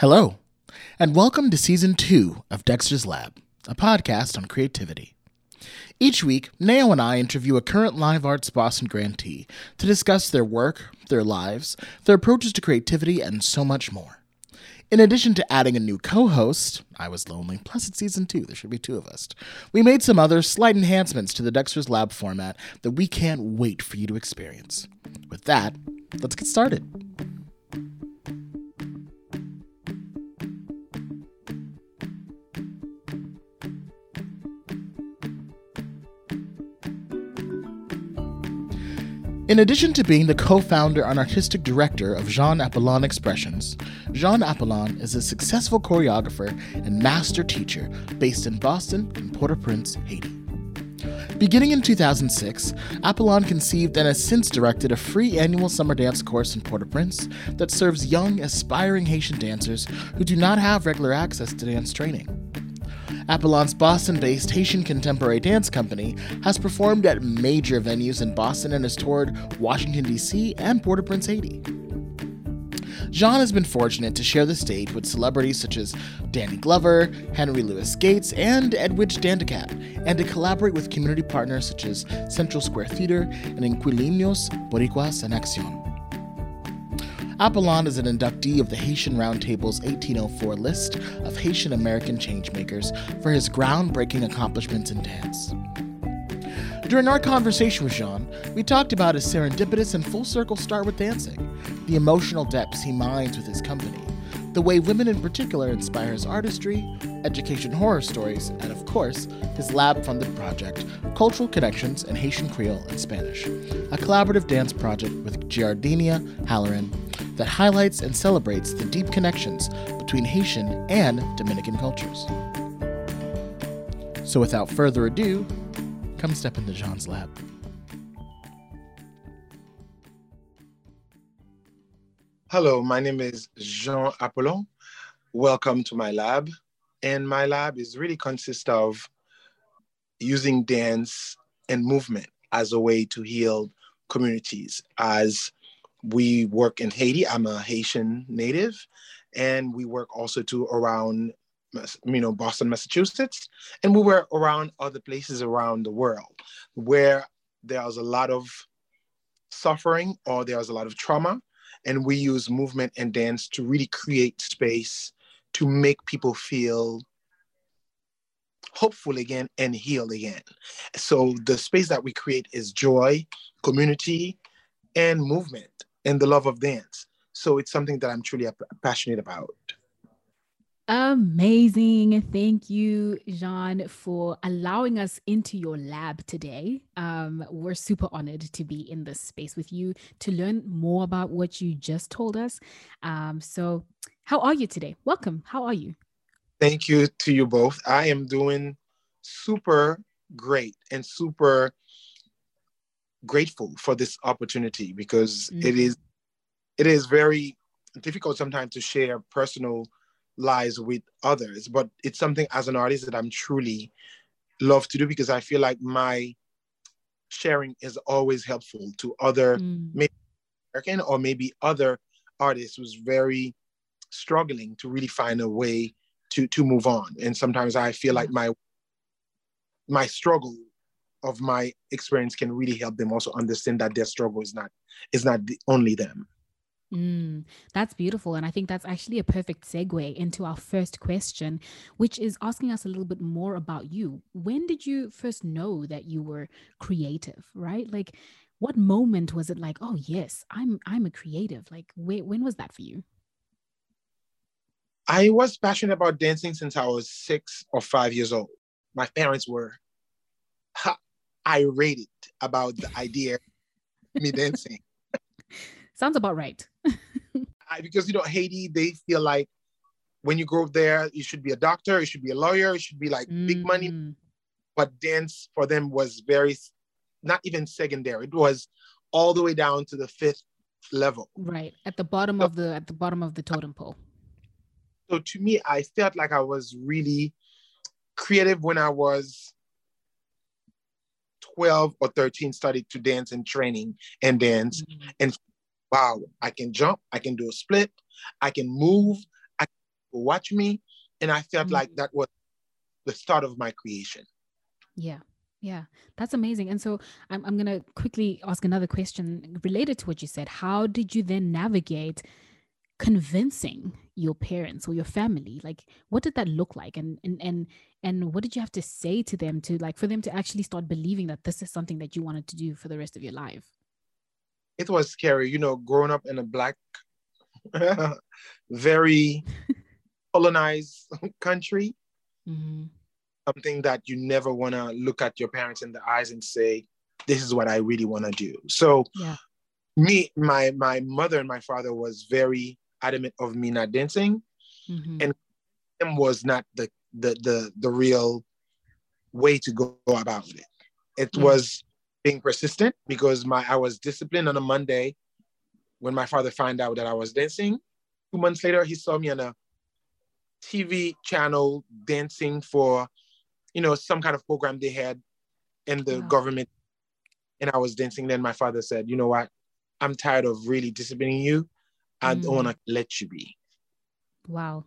Hello, and welcome to season two of Dexter's Lab, a podcast on creativity. Each week, Nao and I interview a current Live Arts Boston grantee to discuss their work, their lives, their approaches to creativity, and so much more. In addition to adding a new co host, I was lonely, plus it's season two, there should be two of us, we made some other slight enhancements to the Dexter's Lab format that we can't wait for you to experience. With that, let's get started. In addition to being the co founder and artistic director of Jean Appolon Expressions, Jean Appolon is a successful choreographer and master teacher based in Boston and Port au Prince, Haiti. Beginning in 2006, Appolon conceived and has since directed a free annual summer dance course in Port au Prince that serves young, aspiring Haitian dancers who do not have regular access to dance training. Appolon's Boston based Haitian Contemporary Dance Company has performed at major venues in Boston and has toured Washington, D.C. and Port au Prince, Haiti. Jean has been fortunate to share the stage with celebrities such as Danny Glover, Henry Louis Gates, and Edwidge Danticat, and to collaborate with community partners such as Central Square Theater and Inquilinos, Boricuas, and Acción. Appolon is an inductee of the Haitian Roundtable's 1804 list of Haitian American changemakers for his groundbreaking accomplishments in dance. During our conversation with Jean, we talked about his serendipitous and full circle start with dancing, the emotional depths he mines with his company, the way women in particular inspire his artistry, education horror stories, and of course, his lab funded project, Cultural Connections in Haitian Creole and Spanish, a collaborative dance project with Gerardina Halloran that highlights and celebrates the deep connections between Haitian and Dominican cultures. So without further ado, come step into Jean's lab. Hello, my name is Jean Appolon. Welcome to my lab. And my lab is really consists of using dance and movement as a way to heal communities. As we work in Haiti, I'm a Haitian native, and we work also to around you know Boston, Massachusetts, and we were around other places around the world where there's a lot of suffering or there's a lot of trauma and we use movement and dance to really create space to make people feel hopeful again and heal again. So the space that we create is joy, community, and movement and the love of dance. So it's something that I'm truly passionate about. Amazing. Thank you, Jean, for allowing us into your lab today. Um, we're super honored to be in this space with you to learn more about what you just told us. Um, so, how are you today? Welcome. How are you? Thank you to you both. I am doing super great and super grateful for this opportunity because mm-hmm. it is it is very difficult sometimes to share personal lies with others but it's something as an artist that i'm truly love to do because i feel like my sharing is always helpful to other mm. maybe american or maybe other artists who's very struggling to really find a way to to move on and sometimes i feel like my my struggle of my experience can really help them also understand that their struggle is not is not the, only them Mm, that's beautiful. And I think that's actually a perfect segue into our first question, which is asking us a little bit more about you. When did you first know that you were creative, right? Like what moment was it like, oh yes, I'm I'm a creative? Like wh- when was that for you? I was passionate about dancing since I was six or five years old. My parents were irate about the idea of me dancing. Sounds about right. I, because you know Haiti, they feel like when you go there, you should be a doctor, you should be a lawyer, you should be like mm. big money. Mm. But dance for them was very, not even secondary. It was all the way down to the fifth level. Right at the bottom so, of the at the bottom of the totem pole. So to me, I felt like I was really creative when I was 12 or 13 started to dance and training and dance mm-hmm. and wow, I can jump, I can do a split, I can move, I can watch me. And I felt mm-hmm. like that was the start of my creation. Yeah. Yeah, that's amazing. And so I'm, I'm going to quickly ask another question related to what you said. How did you then navigate convincing your parents or your family like what did that look like and and and and what did you have to say to them to like for them to actually start believing that this is something that you wanted to do for the rest of your life it was scary you know growing up in a black very colonized country mm-hmm. something that you never want to look at your parents in the eyes and say this is what i really want to do so yeah me my my mother and my father was very adamant of me not dancing, mm-hmm. and him was not the, the the the real way to go about it. It mm-hmm. was being persistent because my I was disciplined on a Monday when my father found out that I was dancing. Two months later, he saw me on a TV channel dancing for, you know, some kind of program they had in the wow. government. And I was dancing. Then my father said, you know what? I'm tired of really disciplining you. I mm. don't want to let you be. Wow.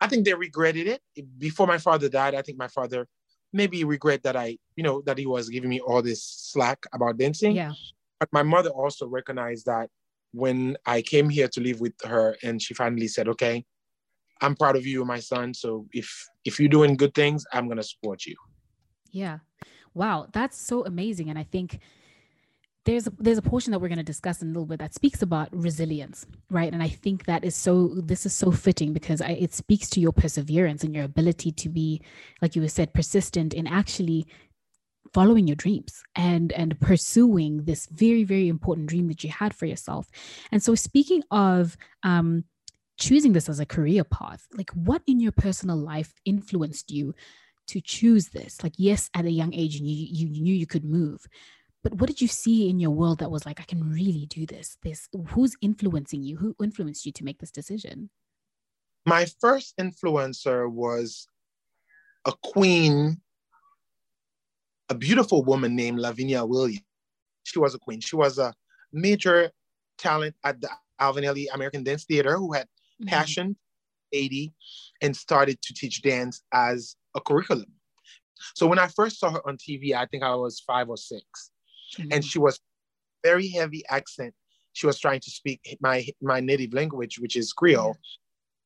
I think they regretted it. Before my father died, I think my father maybe regret that I, you know, that he was giving me all this slack about dancing. Yeah. But my mother also recognized that when I came here to live with her and she finally said, okay, I'm proud of you, my son. So if if you're doing good things, I'm gonna support you. Yeah. Wow, that's so amazing. And I think there's a, there's a portion that we're going to discuss in a little bit that speaks about resilience right? And i think that is so this is so fitting because I, it speaks to your perseverance and your ability to be like you said persistent in actually following your dreams and and pursuing this very very important dream that you had for yourself. And so speaking of um choosing this as a career path like what in your personal life influenced you to choose this? Like yes at a young age you, you, you knew you could move but what did you see in your world that was like i can really do this this who's influencing you? Who influenced you to make this decision? My first influencer was a queen a beautiful woman named lavinia williams. She was a queen. She was a major talent at the alvin ailey american dance theater who had mm-hmm. passion 80 and started to teach dance as a curriculum. So when i first saw her on tv i think i was five or six mm-hmm. and she was very heavy accent. She was trying to speak my my native language, which is Creole.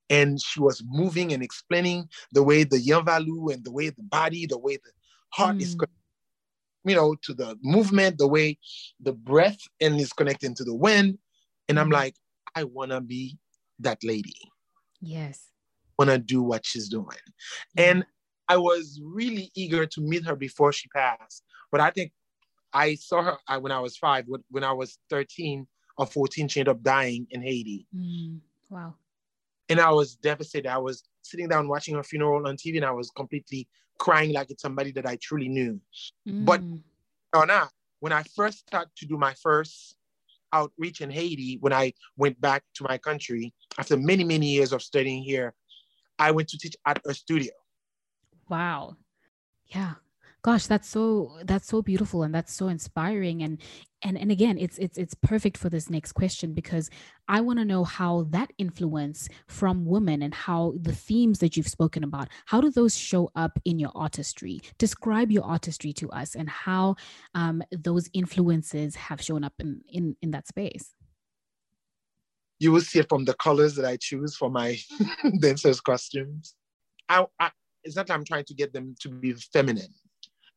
And she was moving and explaining the way the Yanvalou and the way the body, the way the heart mm. is, you know, to the movement, the way the breath and is connecting to the wind. And I'm mm-hmm. like, I wanna be that lady. Yes. Wanna do what she's doing. And I was really eager to meet her before she passed. But I think I saw her when I was five. When I was 13 or 14, she ended up dying in Haiti. Mm, wow. And I was devastated. I was sitting down watching her funeral on TV and I was completely crying like it's somebody that I truly knew. Mm. But or not, when I first started to do my first outreach in Haiti, when I went back to my country after many, many years of studying here, I went to teach at a studio. Wow. Yeah gosh that's so that's so beautiful and that's so inspiring. And and and again it's it's it's perfect for this next question because i want to know how that influence from women and how the themes that you've spoken about how do those show up in your artistry? Describe your artistry to us and how um, those influences have shown up in in in that space. You will see it from the colors that i choose for my dancers costumes. I, I it's not i'm trying to get them to be feminine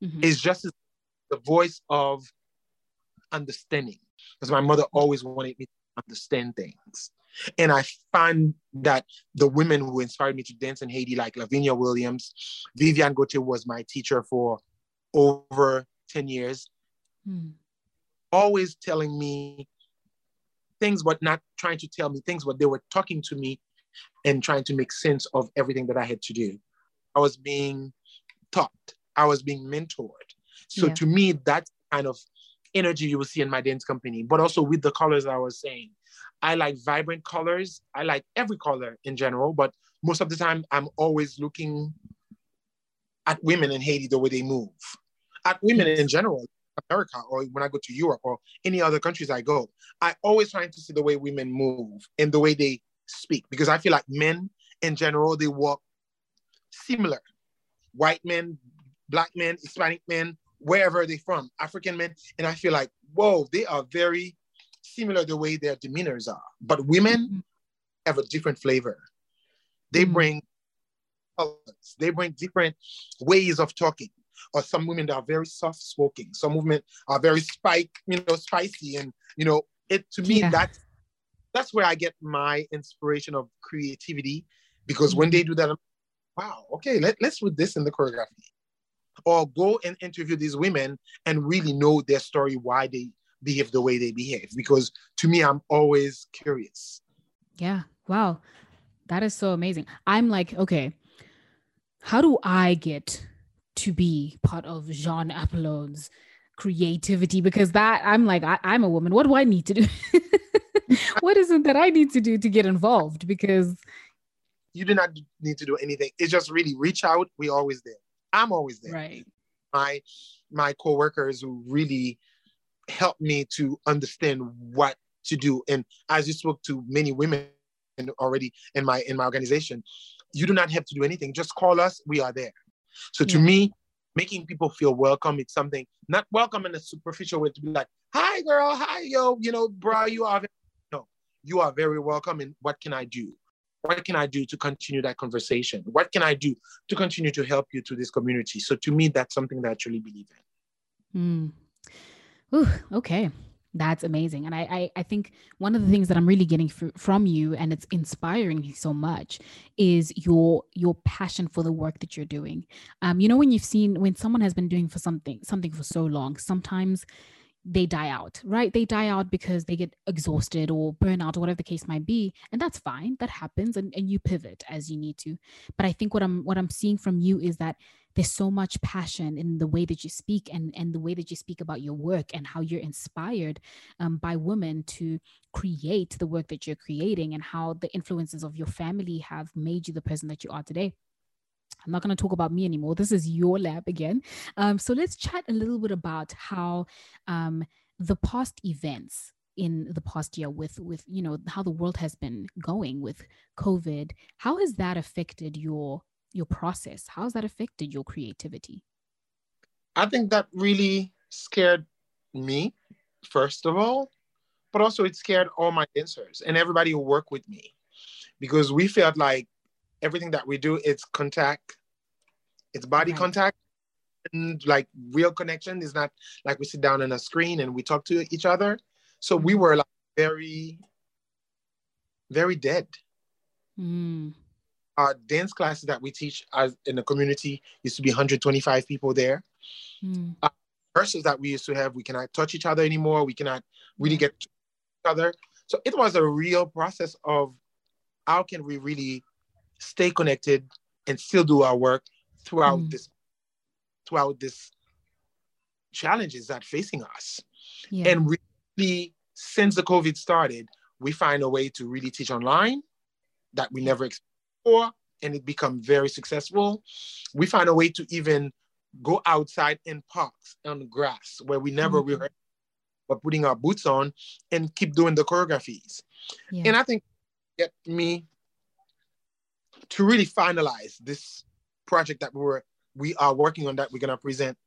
mm-hmm. is just the voice of understanding. Because my mother always wanted me to understand things. And I find that the women who inspired me to dance in Haiti, like Lavinia Williams, Viviane Gauthier was my teacher for over 10 years, mm. always telling me things, but not trying to tell me things, but they were talking to me and trying to make sense of everything that I had to do. I was being taught I was being mentored. So yeah. to me, that kind of energy you will see in my dance company, but also with the colors I was saying. I like vibrant colors. I like every color in general, but most of the time I'm always looking at women in Haiti the way they move. At women in general, America or when I go to Europe or any other countries I go, I always trying to see the way women move and the way they speak because I feel like men in general, they walk similar. White men, black men, Hispanic men, wherever they're from, African men. And I feel like, whoa, they are very similar the way their demeanors are. But women mm-hmm. have a different flavor. They mm-hmm. bring colors, they bring different ways of talking. Or some women that are very soft spoken. Some women are very spike, you know, spicy. And you know, it to me, yeah. that's that's where I get my inspiration of creativity. Because mm-hmm. when they do that, I'm, wow, okay, let, let's put this in the choreography or go and interview these women and really know their story, why they behave the way they behave. Because to me, I'm always curious. Yeah. Wow. That is so amazing. I'm like, okay, how do I get to be part of Jean Appolon's creativity? Because that I'm like, I, I'm a woman. What do I need to do? what is it that I need to do to get involved? Because you do not need to do anything. It's just really reach out. We always there. I'm always there. Right. My my coworkers who really helped me to understand what to do. And as you spoke to many women already in my in my organization, you do not have to do anything. Just call us. We are there. So to yeah. me, making people feel welcome, it's something not welcome in a superficial way to be like, hi girl, hi yo, you know, bro, you are no, you are very welcome. And what can I do? What can I do to continue that conversation? What can I do to continue to help you to this community? So to me, that's something that I truly believe in. Mm. Ooh, okay. That's amazing. And I, I, I, think one of the things that I'm really getting from you and it's inspiring me so much is your your passion for the work that you're doing. Um, you know, when you've seen when someone has been doing for something something for so long, sometimes they die out, right? They die out because they get exhausted or burn out or whatever the case might be. And that's fine. That happens and, and you pivot as you need to. But I think what I'm what I'm seeing from you is that there's so much passion in the way that you speak and, and the way that you speak about your work and how you're inspired um, by women to create the work that you're creating and how the influences of your family have made you the person that you are today. I'm not going to talk about me anymore. This is your lab again. Um, so let's chat a little bit about how um, the past events in the past year with with you know how the world has been going with covid how has that affected your your process how has that affected your creativity i think that really scared me first of all but also it scared all my dancers and everybody who worked with me because we felt like everything that we do, it's contact, it's body right. contact, and like real connection. Is not like we sit down on a screen and we talk to each other. So we were like very, very dead. Mm. Our dance classes that we teach as in the community used to be 125 people there. Mm. Uh, verses that we used to have, we cannot touch each other anymore. We cannot really get to each other. So it was a real process of how can we really stay connected and still do our work throughout mm. this throughout this challenges that facing us yeah. and really since the covid started we find a way to really teach online that we never expected before and it become very successful we find a way to even go outside in parks on grass where we never mm-hmm. were but putting our boots on and keep doing the choreographies yeah. and i think get me to really finalize this project that we were we are working on that we're gonna present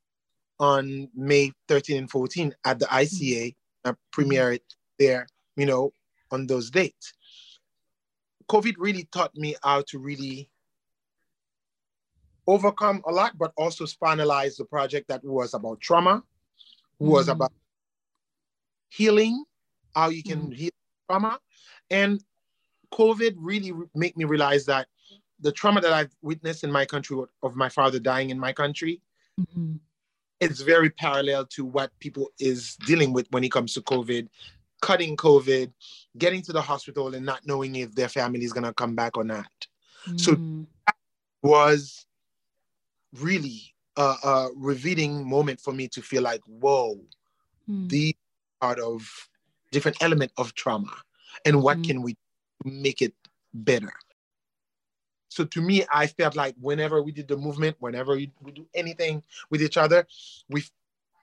on May 13 and 14 at the ICA, uh, premiere it there, you know, on those dates. COVID really taught me how to really overcome a lot, but also finalize the project that was about trauma, mm. was about healing, how you can mm. heal trauma. And COVID really made me realize that the trauma that I've witnessed in my country of my father dying in my country, mm-hmm. it's very parallel to what people is dealing with when it comes to COVID, cutting COVID, getting to the hospital and not knowing if their family is gonna come back or not. Mm-hmm. So that was really a, a, revealing moment for me to feel like, whoa, mm-hmm. the part of different element of trauma, and what mm-hmm. can we make it better? So to me, I felt like whenever we did the movement, whenever we, we do anything with each other, we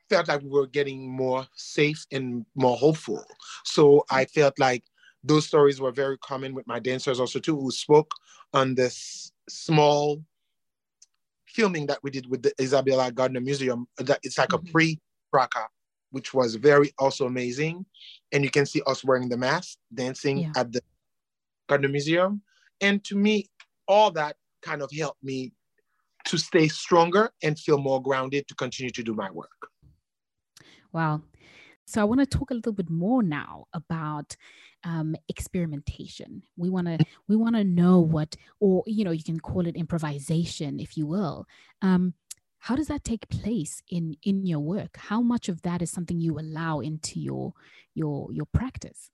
felt like we were getting more safe and more hopeful. So I felt like those stories were very common with my dancers also too, who spoke on this small filming that we did with the Isabella Gardner Museum. That it's like mm-hmm. a pre-Traka, which was very also amazing. And you can see us wearing the mask, dancing yeah. at the Gardner Museum. And to me, all that kind of helped me to stay stronger and feel more grounded to continue to do my work. Wow. So I want to talk a little bit more now about um, experimentation. We want to we want to know what, or you know, you can call it improvisation, if you will. Um, how does that take place in in your work? How much of that is something you allow into your your your practice?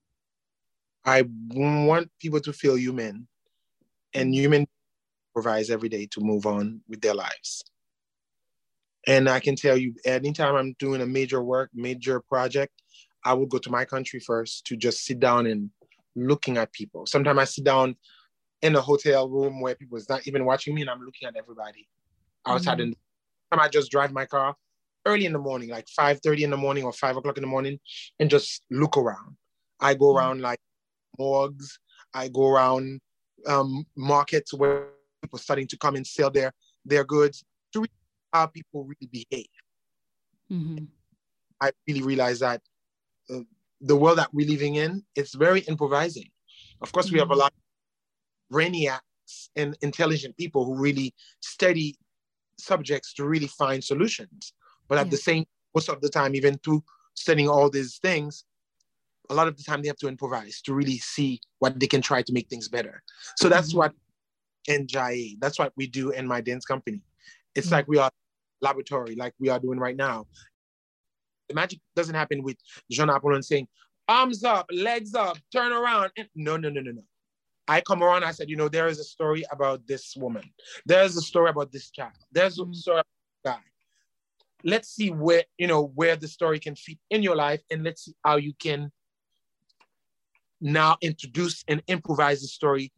I want people to feel human, and human improvise every day to move on with their lives. And I can tell you, anytime I'm doing a major work, major project, I will go to my country first to just sit down and looking at people. Sometimes I sit down in a hotel room where people is not even watching me and I'm looking at everybody outside. Mm-hmm. And I just drive my car early in the morning, like 5:30 in the morning or five o'clock in the morning, and just look around. I go mm-hmm. around like morgues, I go around um, markets where people starting to come and sell their their goods to how people really behave. Mm-hmm. I really realize that uh, the world that we're living in, it's very improvising. Of course, mm-hmm. we have a mm-hmm. lot of brainiacs and intelligent people who really study subjects to really find solutions. But at yeah. the same, most of the time, even through studying all these things, a lot of the time they have to improvise to really see what they can try to make things better. So that's mm-hmm. what NJIA, that's what we do in my dance company. It's mm-hmm. like we are laboratory like we are doing right now. The magic doesn't happen with Jean Appolon saying, arms up, legs up, turn around. No, no, no, no, no. I come around, I said, you know, there is a story about this woman. There's a story about this child. There's a mm. story about guy. Let's see where, you know, where the story can fit in your life and let's see how you can now introduce and improvise the story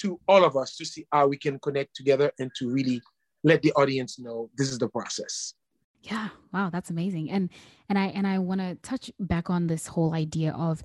to all of us to see how we can connect together and to really let the audience know this is the process. Yeah wow that's amazing. And and i and i want to touch back on this whole idea of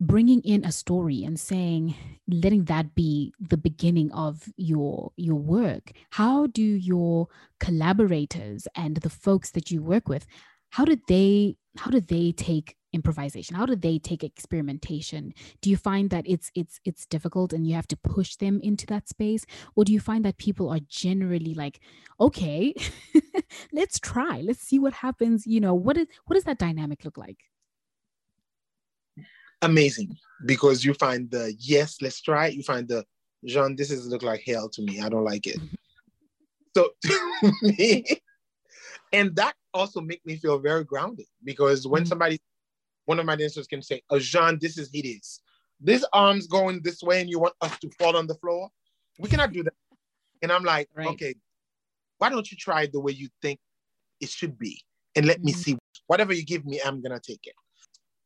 bringing in a story and saying letting that be the beginning of your your work. How do your collaborators and the folks that you work with how did they how did they take improvisation? How do they take experimentation? Do you find that it's it's it's difficult and you have to push them into that space? Or do you find that people are generally like okay let's try. Let's see what happens. You know what is what does that dynamic look like? Amazing. Because you find the yes let's try. You find the jean this is look like hell to me. I don't like it. So to me and that also make me feel very grounded because when mm-hmm. somebody one of my dancers can say, oh, Jean, this is hideous. This arm's going this way and you want us to fall on the floor? We cannot do that. And I'm like, right. okay, why don't you try the way you think it should be? And let mm-hmm. me see. Whatever you give me, I'm going to take it.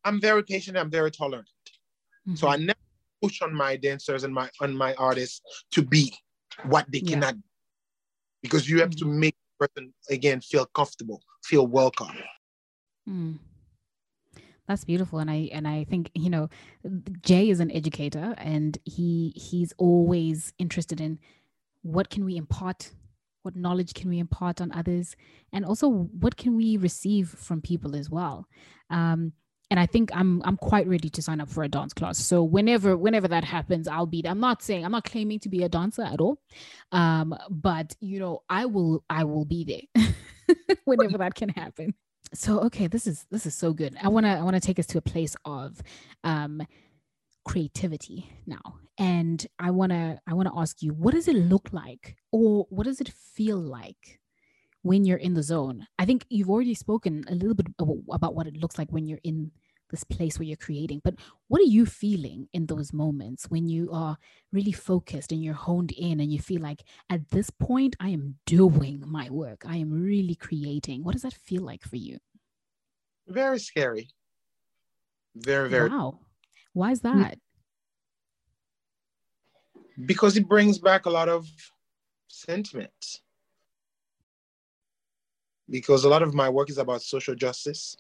I'm very patient. I'm very tolerant. Mm-hmm. So I never push on my dancers and my on my artists to be what they yeah. cannot because you have mm-hmm. to make the person again feel comfortable, feel welcome. Mm. That's beautiful, and I and I think you know, Jay is an educator, and he he's always interested in what can we impart, what knowledge can we impart on others, and also what can we receive from people as well. Um, and I think I'm I'm quite ready to sign up for a dance class. So whenever whenever that happens, I'll be. There. I'm not saying I'm not claiming to be a dancer at all, um, but you know I will I will be there whenever that can happen so okay this is this is so good. I want to i want to take us to a place of um creativity now. And i want to i want to ask you what does it look like? Or what does it feel like when you're in the zone? I think you've already spoken a little bit about what it looks like when you're in this place where you're creating. But what are you feeling in those moments when you are really focused and you're honed in and you feel like at this point, I am doing my work, I am really creating? What does that feel like for you? Very scary. Very, very. Wow. Why is hmm. that? Because it brings back a lot of sentiment. Because a lot of my work is about social justice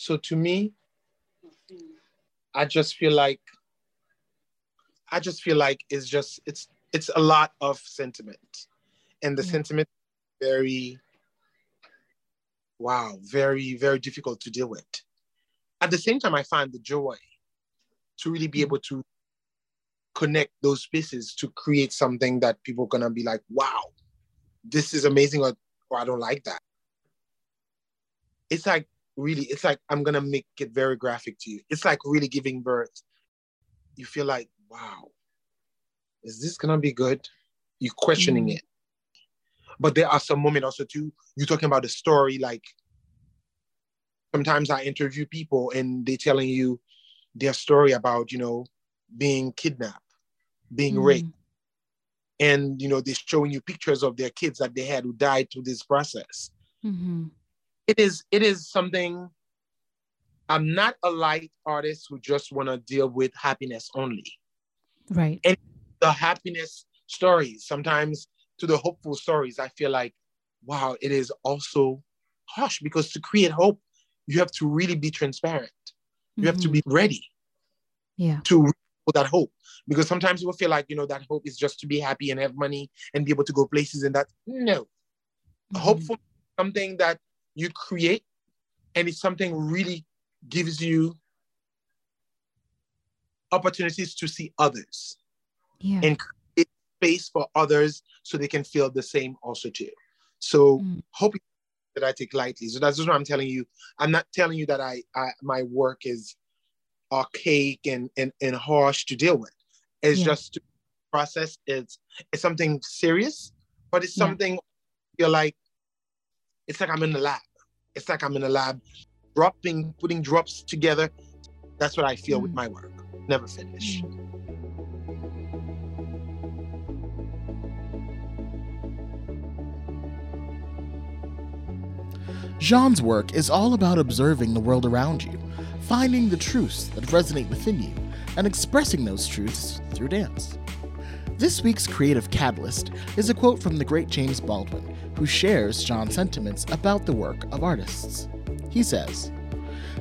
so to me, I just feel like I just feel like it's just it's it's a lot of sentiment. And the yeah. sentiment very wow, very, very difficult to deal with. At the same time, I find the joy to really be mm. able to connect those pieces to create something that people are gonna be like, wow, this is amazing, or, or I don't like that. It's like really, it's like I'm gonna make it very graphic to you. It's like really giving birth. You feel like, wow, is this gonna be good? You're questioning mm. it. But there are some moments also too, you're talking about the story, like sometimes I interview people and they telling you their story about, you know, being kidnapped, being mm. raped. And you know, they're showing you pictures of their kids that they had who died through this process. Mm-hmm. It is it is something I'm not a light artist who just want to deal with happiness only. Right. And the happiness stories, sometimes to the hopeful stories, I feel like, wow, it is also harsh because to create hope, you have to really be transparent. You mm-hmm. have to be mm-hmm. ready yeah. to that hope. Because sometimes people feel like, you know, that hope is just to be happy and have money and be able to go places and that. No. Mm-hmm. Hopeful something that you create and it's something really gives you opportunities to see others yeah. and create space for others so they can feel the same also too. So mm. hope that I take lightly. So that's just what I'm telling you. I'm not telling you that I, I my work is archaic and, and, and harsh to deal with. It's yeah. just process. It's it's something serious, but it's something yeah. you're like, it's like I'm in the lab. It's like I'm in the lab, dropping, putting drops together. That's what I feel mm. with my work. Never finish. Mm. Jean's work is all about observing the world around you, finding the truths that resonate within you, and expressing those truths through dance. This week's creative catalyst is a quote from the great James Baldwin, who shares Jean's sentiments about the work of artists. He says,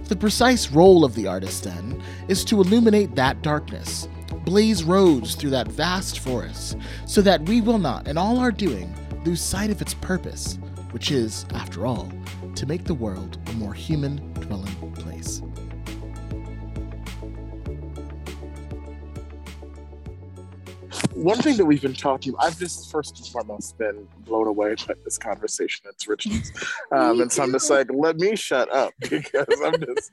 The precise role of the artist, then, is to illuminate that darkness, blaze roads through that vast forest, so that we will not, in all our doing, lose sight of its purpose, which is, after all, to make the world a more human dwelling place. One thing that we've been talking, I've just first and foremost been blown away by this conversation. It's richness, um, and so I'm just like, let me shut up because I'm just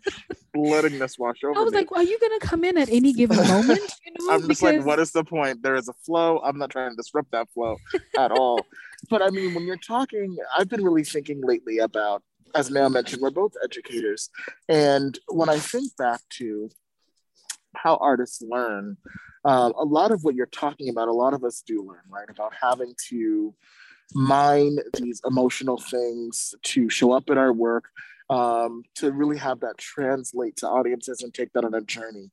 letting this wash over. I was me. like, are you gonna come in at any given moment? You know? I'm just because... like, what is the point? There is a flow. I'm not trying to disrupt that flow at all. but I mean, when you're talking, I've been really thinking lately about as Mel mentioned, we're both educators. And when I think back to how artists learn, uh, a lot of what you're talking about, a lot of us do learn, right? About having to mine these emotional things to show up in our work, um, to really have that translate to audiences and take that on a journey.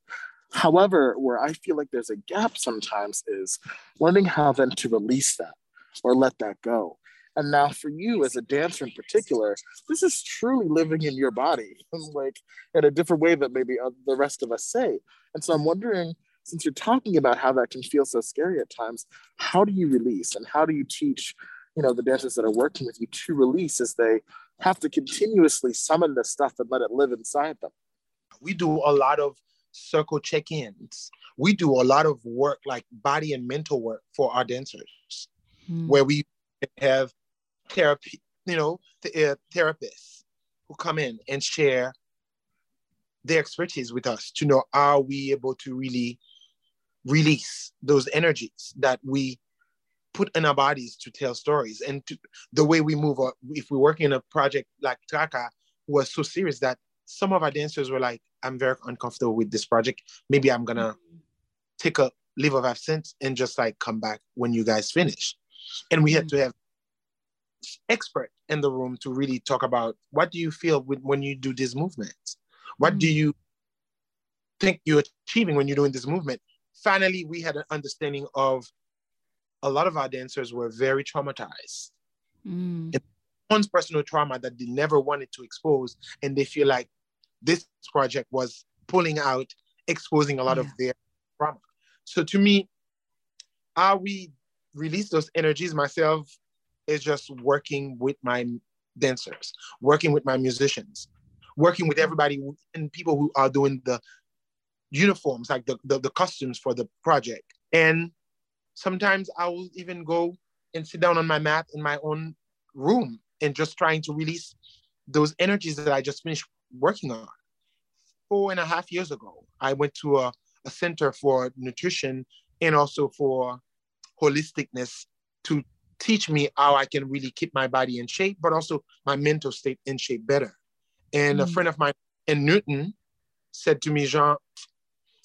However, where I feel like there's a gap sometimes is learning how then to release that or let that go. And now for you as a dancer in particular, this is truly living in your body, like in a different way that maybe the rest of us say. And so I'm wondering, since you're talking about how that can feel so scary at times, how do you release and how do you teach, you know, the dancers that are working with you to release as they have to continuously summon this stuff and let it live inside them? We do a lot of circle check-ins. We do a lot of work like body and mental work for our dancers, mm. where we have therapy, you know, th- uh, therapists who come in and share their expertise with us to know are we able to really release those energies that we put in our bodies to tell stories and to, the way we move. If we work in a project like Traka was so serious that some of our dancers were like, "I'm very uncomfortable with this project. Maybe I'm gonna take a leave of absence and just like come back when you guys finish." And we had to have expert in the room to really talk about what do you feel with, when you do these movements? What do mm. you think you're achieving when you're doing this movement? Finally, we had an understanding of a lot of our dancers were very traumatized. Mm. One's personal trauma that they never wanted to expose, and they feel like this project was pulling out exposing a lot yeah. of their trauma. So to me, how we release those energies myself is just working with my dancers, working with my musicians, working with everybody and people who are doing the uniforms, like the, the, the costumes for the project. And sometimes I will even go and sit down on my mat in my own room and just trying to release those energies that I just finished working on. Four and a half years ago, I went to a, a center for nutrition and also for holisticness to teach me how I can really keep my body in shape, but also my mental state in shape better. And mm. a friend of mine in Newton said to me, Jean,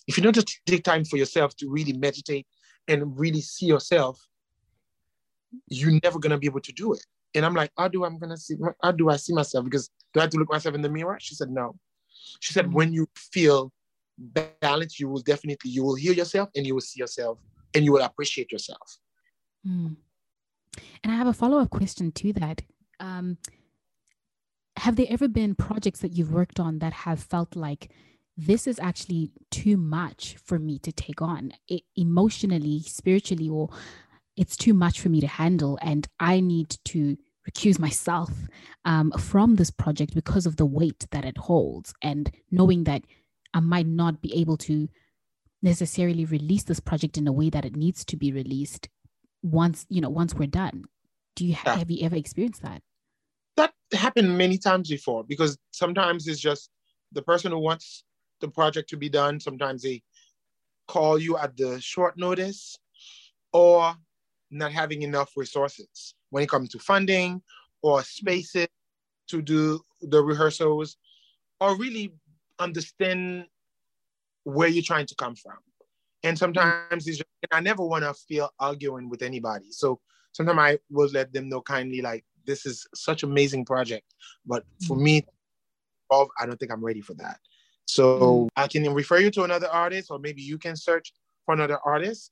if you don't just take time for yourself to really meditate and really see yourself, you're never gonna be able to do it. And I'm like, how do I'm gonna see? How do I see myself? Because do I have to look myself in the mirror? She said, no. She said, mm-hmm. when you feel balanced, you will definitely you will heal yourself and you will see yourself and you will appreciate yourself. Mm. And I have a follow up question to that. Um, have there ever been projects that you've worked on that have felt like this is actually too much for me to take on. It, emotionally, spiritually, or it's too much for me to handle, and I need to recuse myself um, from this project because of the weight that it holds, and knowing that I might not be able to necessarily release this project in a way that it needs to be released once you know once we're done. Do you yeah. have you ever experienced that? That happened many times before because sometimes it's just the person who wants the project to be done sometimes they call you at the short notice or not having enough resources when it comes to funding or spaces to do the rehearsals or really understand where you're trying to come from and sometimes it's just, I never want to feel arguing with anybody. So sometimes I will let them know kindly, like, this is such amazing project, but for mm. me, I don't think I'm ready for that. So mm. I can refer you to another artist, or maybe you can search for another artist.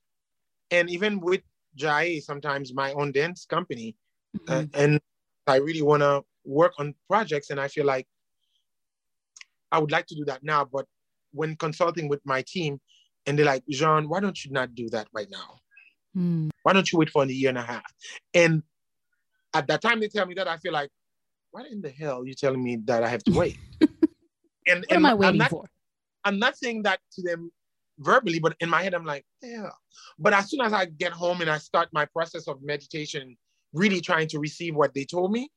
And even with JAE, sometimes my own dance company, uh, mm-hmm. uh, and I really want to work on projects, and I feel like I would like to do that now. But when consulting with my team, and they're like, Jean, why don't you not do that right now? Mm. Why don't you wait for a year and a half? And at that time they tell me that, I feel like, what in the hell are you telling me that I have to wait? and, what and am I waiting I'm not, for? I'm not saying that to them verbally, but in my head, I'm like, yeah. But as soon as I get home and I start my process of meditation, really trying to receive what they told me,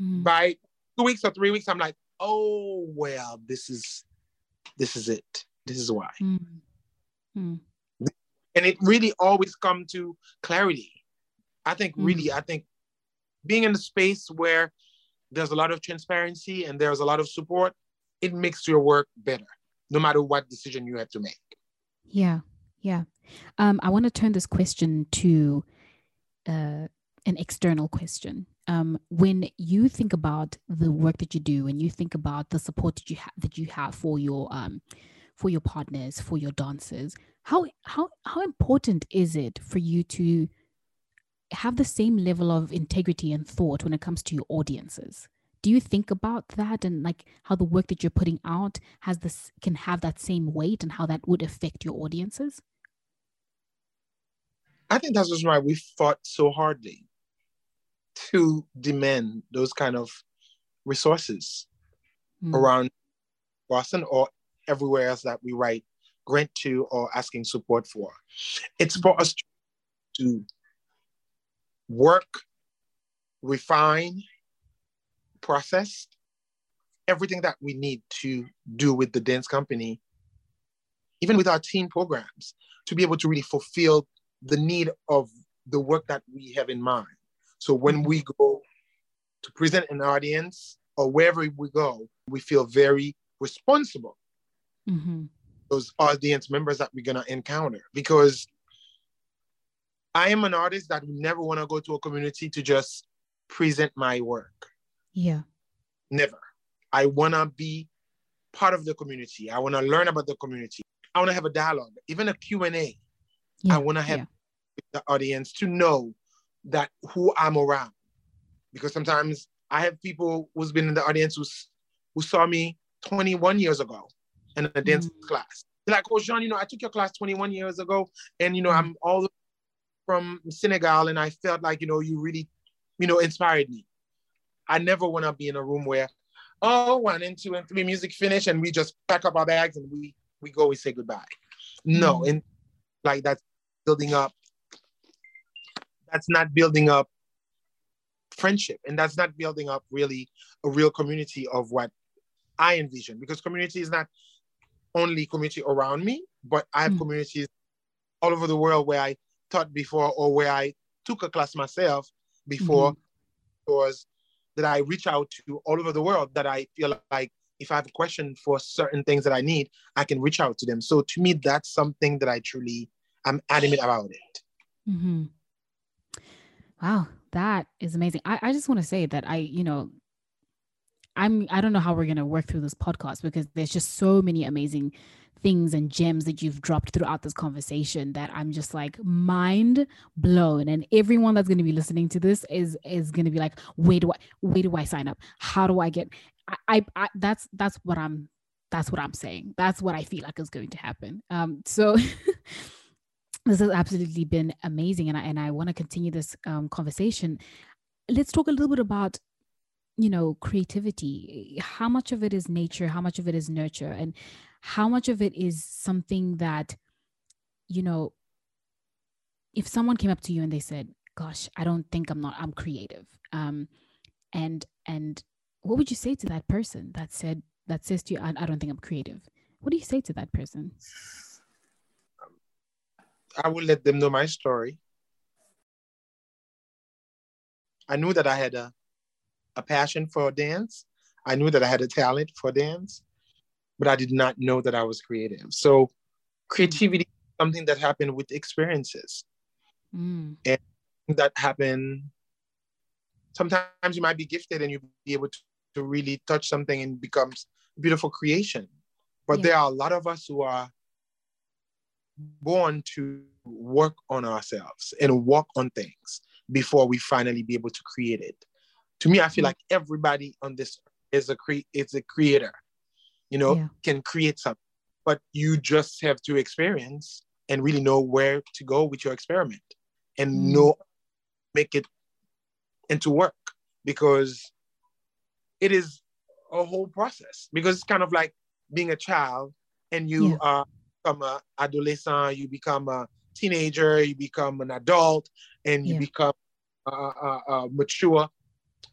mm. by two weeks or three weeks, I'm like, oh well, this is this is it. This is why. Mm. Hmm. And it really always come to clarity. I think hmm. really, I think being in a space where there's a lot of transparency and there's a lot of support, it makes your work better, no matter what decision you have to make. Yeah, yeah. Um, I want to turn this question to uh, an external question. Um, when you think about the work that you do, and you think about the support that you have that you have for your um, for your partners, for your dancers. How how how important is it for you to have the same level of integrity and thought when it comes to your audiences? Do you think about that and like how the work that you're putting out has this can have that same weight and how that would affect your audiences? I think that's just why we fought so hardly to demand those kind of resources mm. around Boston or everywhere else that we write grant to or asking support for. It's for us to work, refine, process everything that we need to do with the dance company, even with our team programs, to be able to really fulfill the need of the work that we have in mind. So when we go to present an audience or wherever we go, we feel very responsible mm-hmm. those audience members that we're gonna encounter because I am an artist that never want to go to a community to just present my work. Yeah. Never. I want to be part of the community. I want to learn about the community. I want to have a dialogue, even a Q&A. Yeah. I want to have yeah. the audience to know that who I'm around. Because sometimes I have people who's been in the audience who's, who saw me 21 years ago in a dance mm. class. like, oh, Jean, you know, I took your class 21 years ago, and you know, I'm all from Senegal, and I felt like, you know, you really, you know, inspired me. I never want to be in a room where, oh, one and two and three music finish, and we just pack up our bags and we we go, we say goodbye. No, mm-hmm. and like that's building up. That's not building up friendship, and that's not building up really a real community of what I envision. Because community is not only community around me, but I have mm-hmm. communities all over the world where I taught before or where I took a class myself before mm-hmm. was that I reach out to all over the world that I feel like if I have a question for certain things that I need, I can reach out to them. So to me, that's something that I truly am adamant about it. Mm-hmm. Wow, that is amazing. I, I just want to say that I, you know, I'm I don't know how we're gonna work through this podcast because there's just so many amazing things and gems that you've dropped throughout this conversation that I'm just like mind blown. And everyone that's going to be listening to this is is going to be like, where do I where do I sign up? How do I get? I, I, I that's that's what I'm that's what I'm saying. That's what I feel like is going to happen. Um, so. this has absolutely been amazing, and I and I want to continue this um, conversation. Let's talk a little bit about you know creativity how much of it is nature how much of it is nurture and how much of it is something that you know if someone came up to you and they said gosh i don't think i'm not i'm creative um and and what would you say to that person that said that says to you i, I don't think i'm creative what do you say to that person? I will let them know my story. I knew that i had a, a passion for dance. I knew that i had a talent for dance but I did not know that I was creative. So creativity is something that happened with experiences. Mm. And that happened sometimes you might be gifted and you be able to, to really touch something and becomes beautiful creation. But yeah. there are a lot of us who are born to work on ourselves and work on things before we finally be able to create it. To me, I feel mm. like everybody on this is a cre- is a creator you know, yeah. can create something. But you just have to experience and really know where to go with your experiment and mm. know make it into work because it is a whole process because it's kind of like being a child and you yeah. are become an adolescent, you become a teenager, you become an adult, and you yeah. become a, a, a, mature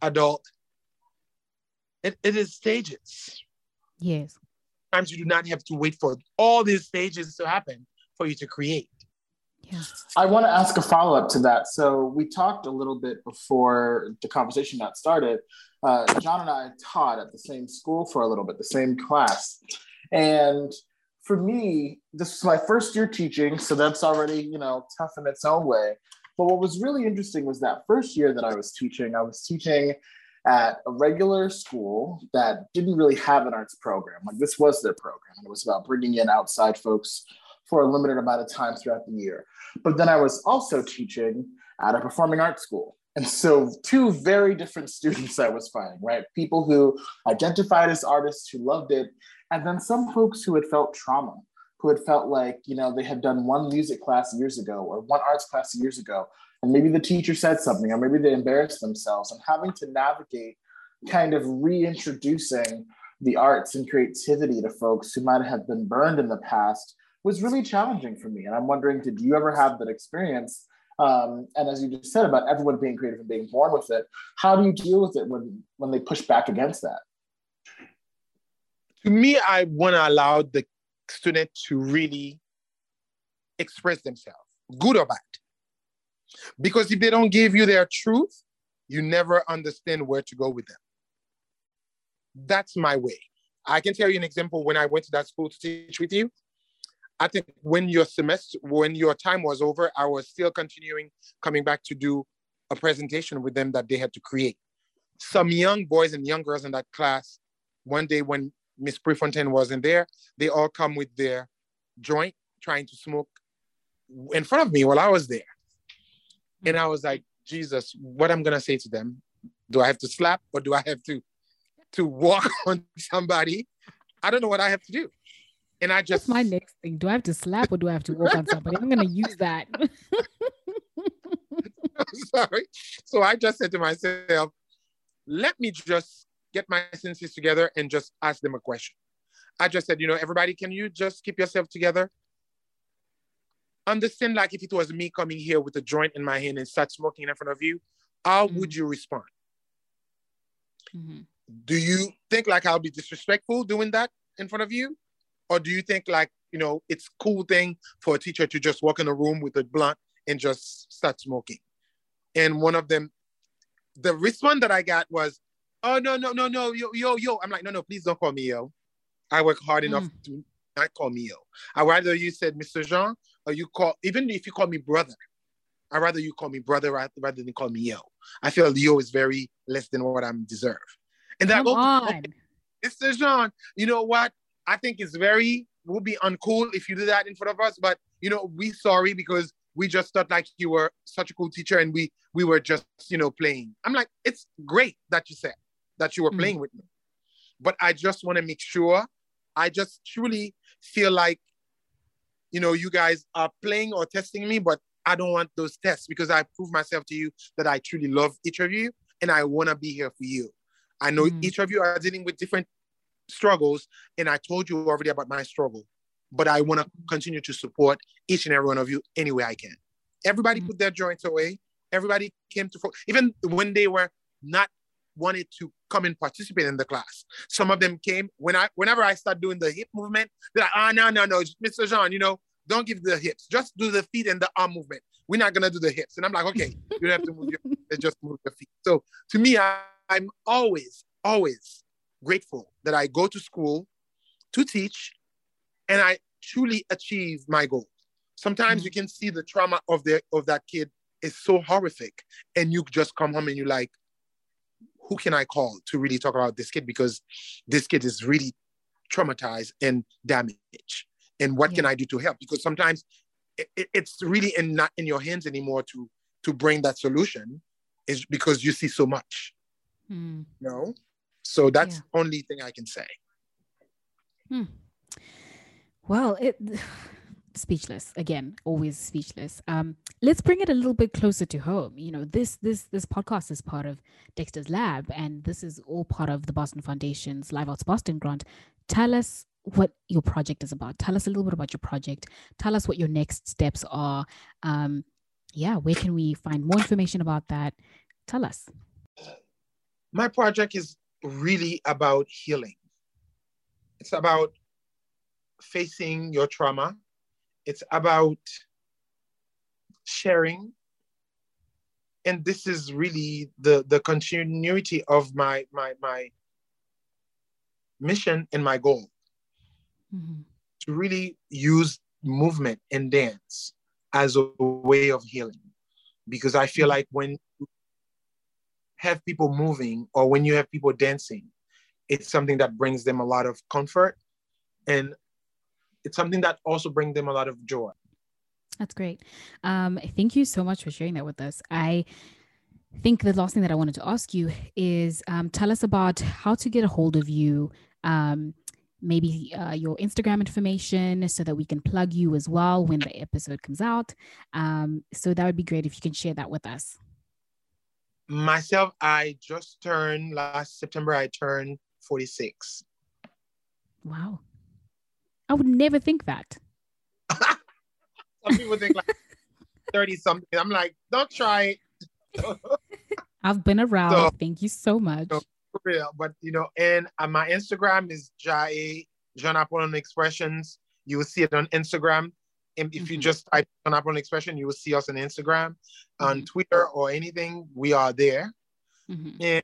adult. It, it is stages. Yes. Sometimes you do not have to wait for all these stages to happen for you to create. Yeah. I want to ask a follow up to that. So we talked a little bit before the conversation got started. Uh, John and I taught at the same school for a little bit, the same class, and for me, this was my first year teaching, so that's already you know tough in its own way. But what was really interesting was that first year that I was teaching, I was teaching at a regular school that didn't really have an arts program. Like this was their program. And it was about bringing in outside folks for a limited amount of time throughout the year. But then I was also teaching at a performing arts school. And so, two very different students I was finding, right? People who identified as artists who loved it, and then some folks who had felt trauma, who had felt like, you know, they had done one music class years ago or one arts class years ago, and maybe the teacher said something or maybe they embarrassed themselves. And having to navigate kind of reintroducing the arts and creativity to folks who might have been burned in the past was really challenging for me. And i'm wondering did you ever have that experience? Um, and as you just said about everyone being creative and being born with it how do you deal with it when when they push back against that? To me i want to allow the student to really express themselves good or bad because if they don't give you their truth, you never understand where to go with them. That's my way. I can tell you an example when I went to that school to teach with you. I think when your semester, when your time was over, I was still continuing coming back to do a presentation with them that they had to create. Some young boys and young girls in that class, one day when Miss Prefontaine wasn't there, they all come with their joint trying to smoke in front of me while I was there. And I was like, Jesus, what I'm gonna say to them? Do I have to slap or do I have to to walk on somebody? I don't know what I have to do. And I just That's my next thing. Do I have to slap or do I have to walk on somebody? I'm gonna use that. sorry. So I just said to myself, let me just get my senses together and just ask them a question. I just said, you know, everybody, can you just keep yourself together? Understand, like if it was me coming here with a joint in my hand and start smoking in front of you, how Mhm. would you respond? Mhm. Do you think like I'll be disrespectful doing that in front of you? Or do you think like, you know, it's cool thing for a teacher to just walk in a room with a blunt and just start smoking? And one of them, the response that I got was, oh, no, no, no, no, yo, yo, yo. I'm like, no, no, please don't call me yo. I work hard enough to not call me yo. I'd rather you said Mr. Jean, or you call, even if you call me brother, I'd rather you call me brother rather rather than call me yo. I feel yo is very less than what I'm deserve. And then I go, on. okay, Mr. John, you know what? I think it's very would be uncool if you do that in front of us, but you know, we sorry because we just thought like you were such a cool teacher and we we were just, you know, playing. I'm like, it's great that you said that you were Mhm. playing with me. But I just want to make sure I just truly feel like you know, you guys are playing or testing me, but I don't want those tests because I prove myself to you that I truly love each of you and I want to be here for you. I know Mm. each of you are dealing with different struggles, and I told you already about my struggle, but I want to continue to support each and every one of you any way I can. Everybody Mm. put their joints away. Everybody came to, even when they were not wanted to come and participate in the class. Some of them came when I, whenever I start doing the hip movement, they're like, ah, no, no, no, Mr. Jean, you know, don't give the hips, just do the feet and the arm movement. We're not gonna do the hips. And I'm like, okay, you don't have to move your, just move your feet. So to me, I, I'm always, always grateful that I go to school to teach and I truly achieve my goal. Sometimes Mm. you can see the trauma of the of that kid is so horrific, and you just come home and you're like, who can I call to really talk about this kid because this kid is really traumatized and damaged, and what can I do to help? Because sometimes it, it- it's really in not in your hands anymore to to bring that solution, is because you see so much, Mm. you know. So that's Yeah. only thing I can say. Well, it speechless again, always speechless. Um, let's bring it a little bit closer to home. You know, this this this podcast is part of Dexter's Lab, and this is all part of the Boston Foundation's Live Arts Boston grant. Tell us what your project is about. Tell us a little bit about your project. Tell us what your next steps are. Um, yeah, where can we find more information about that? Tell us. my project is really about healing. It's about facing your trauma. It's about sharing. And this is really the, the continuity of my, my, my mission and my goal Mhm. to really use movement and dance as a way of healing. Because I feel like when you have people moving or when you have people dancing, it's something that brings them a lot of comfort and it's something that also brings them a lot of joy. That's great. Um, thank you so much for sharing that with us. I think the last thing that I wanted to ask you is um, tell us about how to get a hold of you, um, maybe uh, your Instagram information so that we can plug you as well when the episode comes out. Um, so that would be great if you can share that with us. Myself, I just turned last September, I turned 46. Wow. I would never think that. Some people think like 30 something. I'm like, don't try it. I've been around. So- Thank you so much. So- real. But you know, and uh, my Instagram is JAE Jean Appolon Expressions. You will see it on Instagram. And if you Mhm. just type Jean Appolon Expression, you will see us on Instagram, on Mhm. Twitter or anything. We are there. Mhm.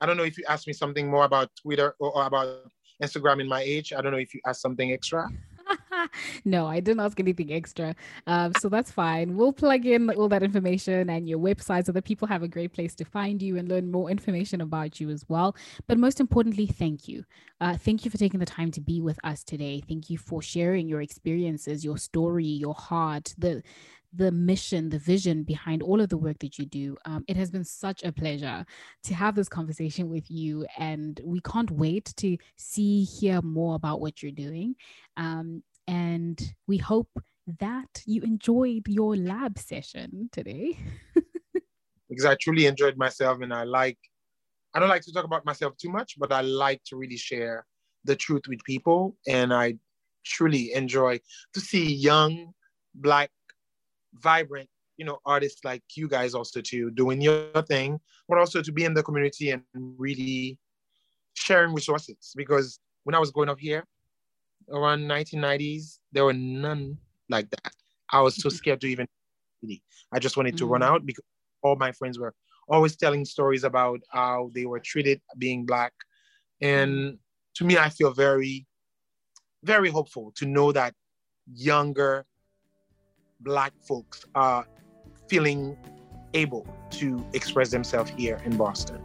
I don't know if you asked me something more about Twitter or, or about Instagram in my age. I don't know if you asked something extra. no, I didn't ask anything extra. Um, so that's fine. We'll plug in all that information and your website so that people have a great place to find you and learn more information about you as well. But most importantly, thank you. Uh, thank you for taking the time to be with us today. Thank you for sharing your experiences, your story, your heart, the the mission, the vision behind all of the work that you do. Um, it has been such a pleasure to have this conversation with you, and we can't wait to see, hear more about what you're doing. Um, and we hope that you enjoyed your lab session today. because I truly enjoyed myself and I like, I don't like to talk about myself too much, but I like to really share the truth with people. And I truly enjoy to see young, black, vibrant, you know, artists like you guys also too doing your thing, but also to be in the community and really sharing resources. Because when I was growing up here, around 1990s, there were none like that. I was so scared to even. I just wanted to mm-hmm. run mm. out because all my friends were always telling stories about how they were treated being black, and to me, I feel very, very hopeful to know that younger black folks are feeling able to express themselves here in Boston.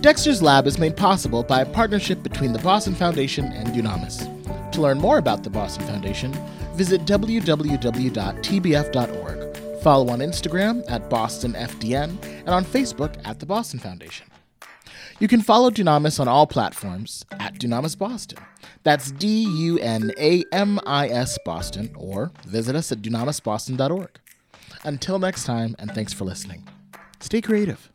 Dexter's Lab is made possible by a partnership between the Boston Foundation and Dunamis. To learn more about the Boston Foundation, visit www.tbf.org. Follow on Instagram at BostonFDN and on Facebook at the Boston Foundation. You can follow Dunamis on all platforms at Dunamis Boston. That's D U N A M I S Boston, or visit us at dunamisboston.org. Until next time, and thanks for listening. Stay creative.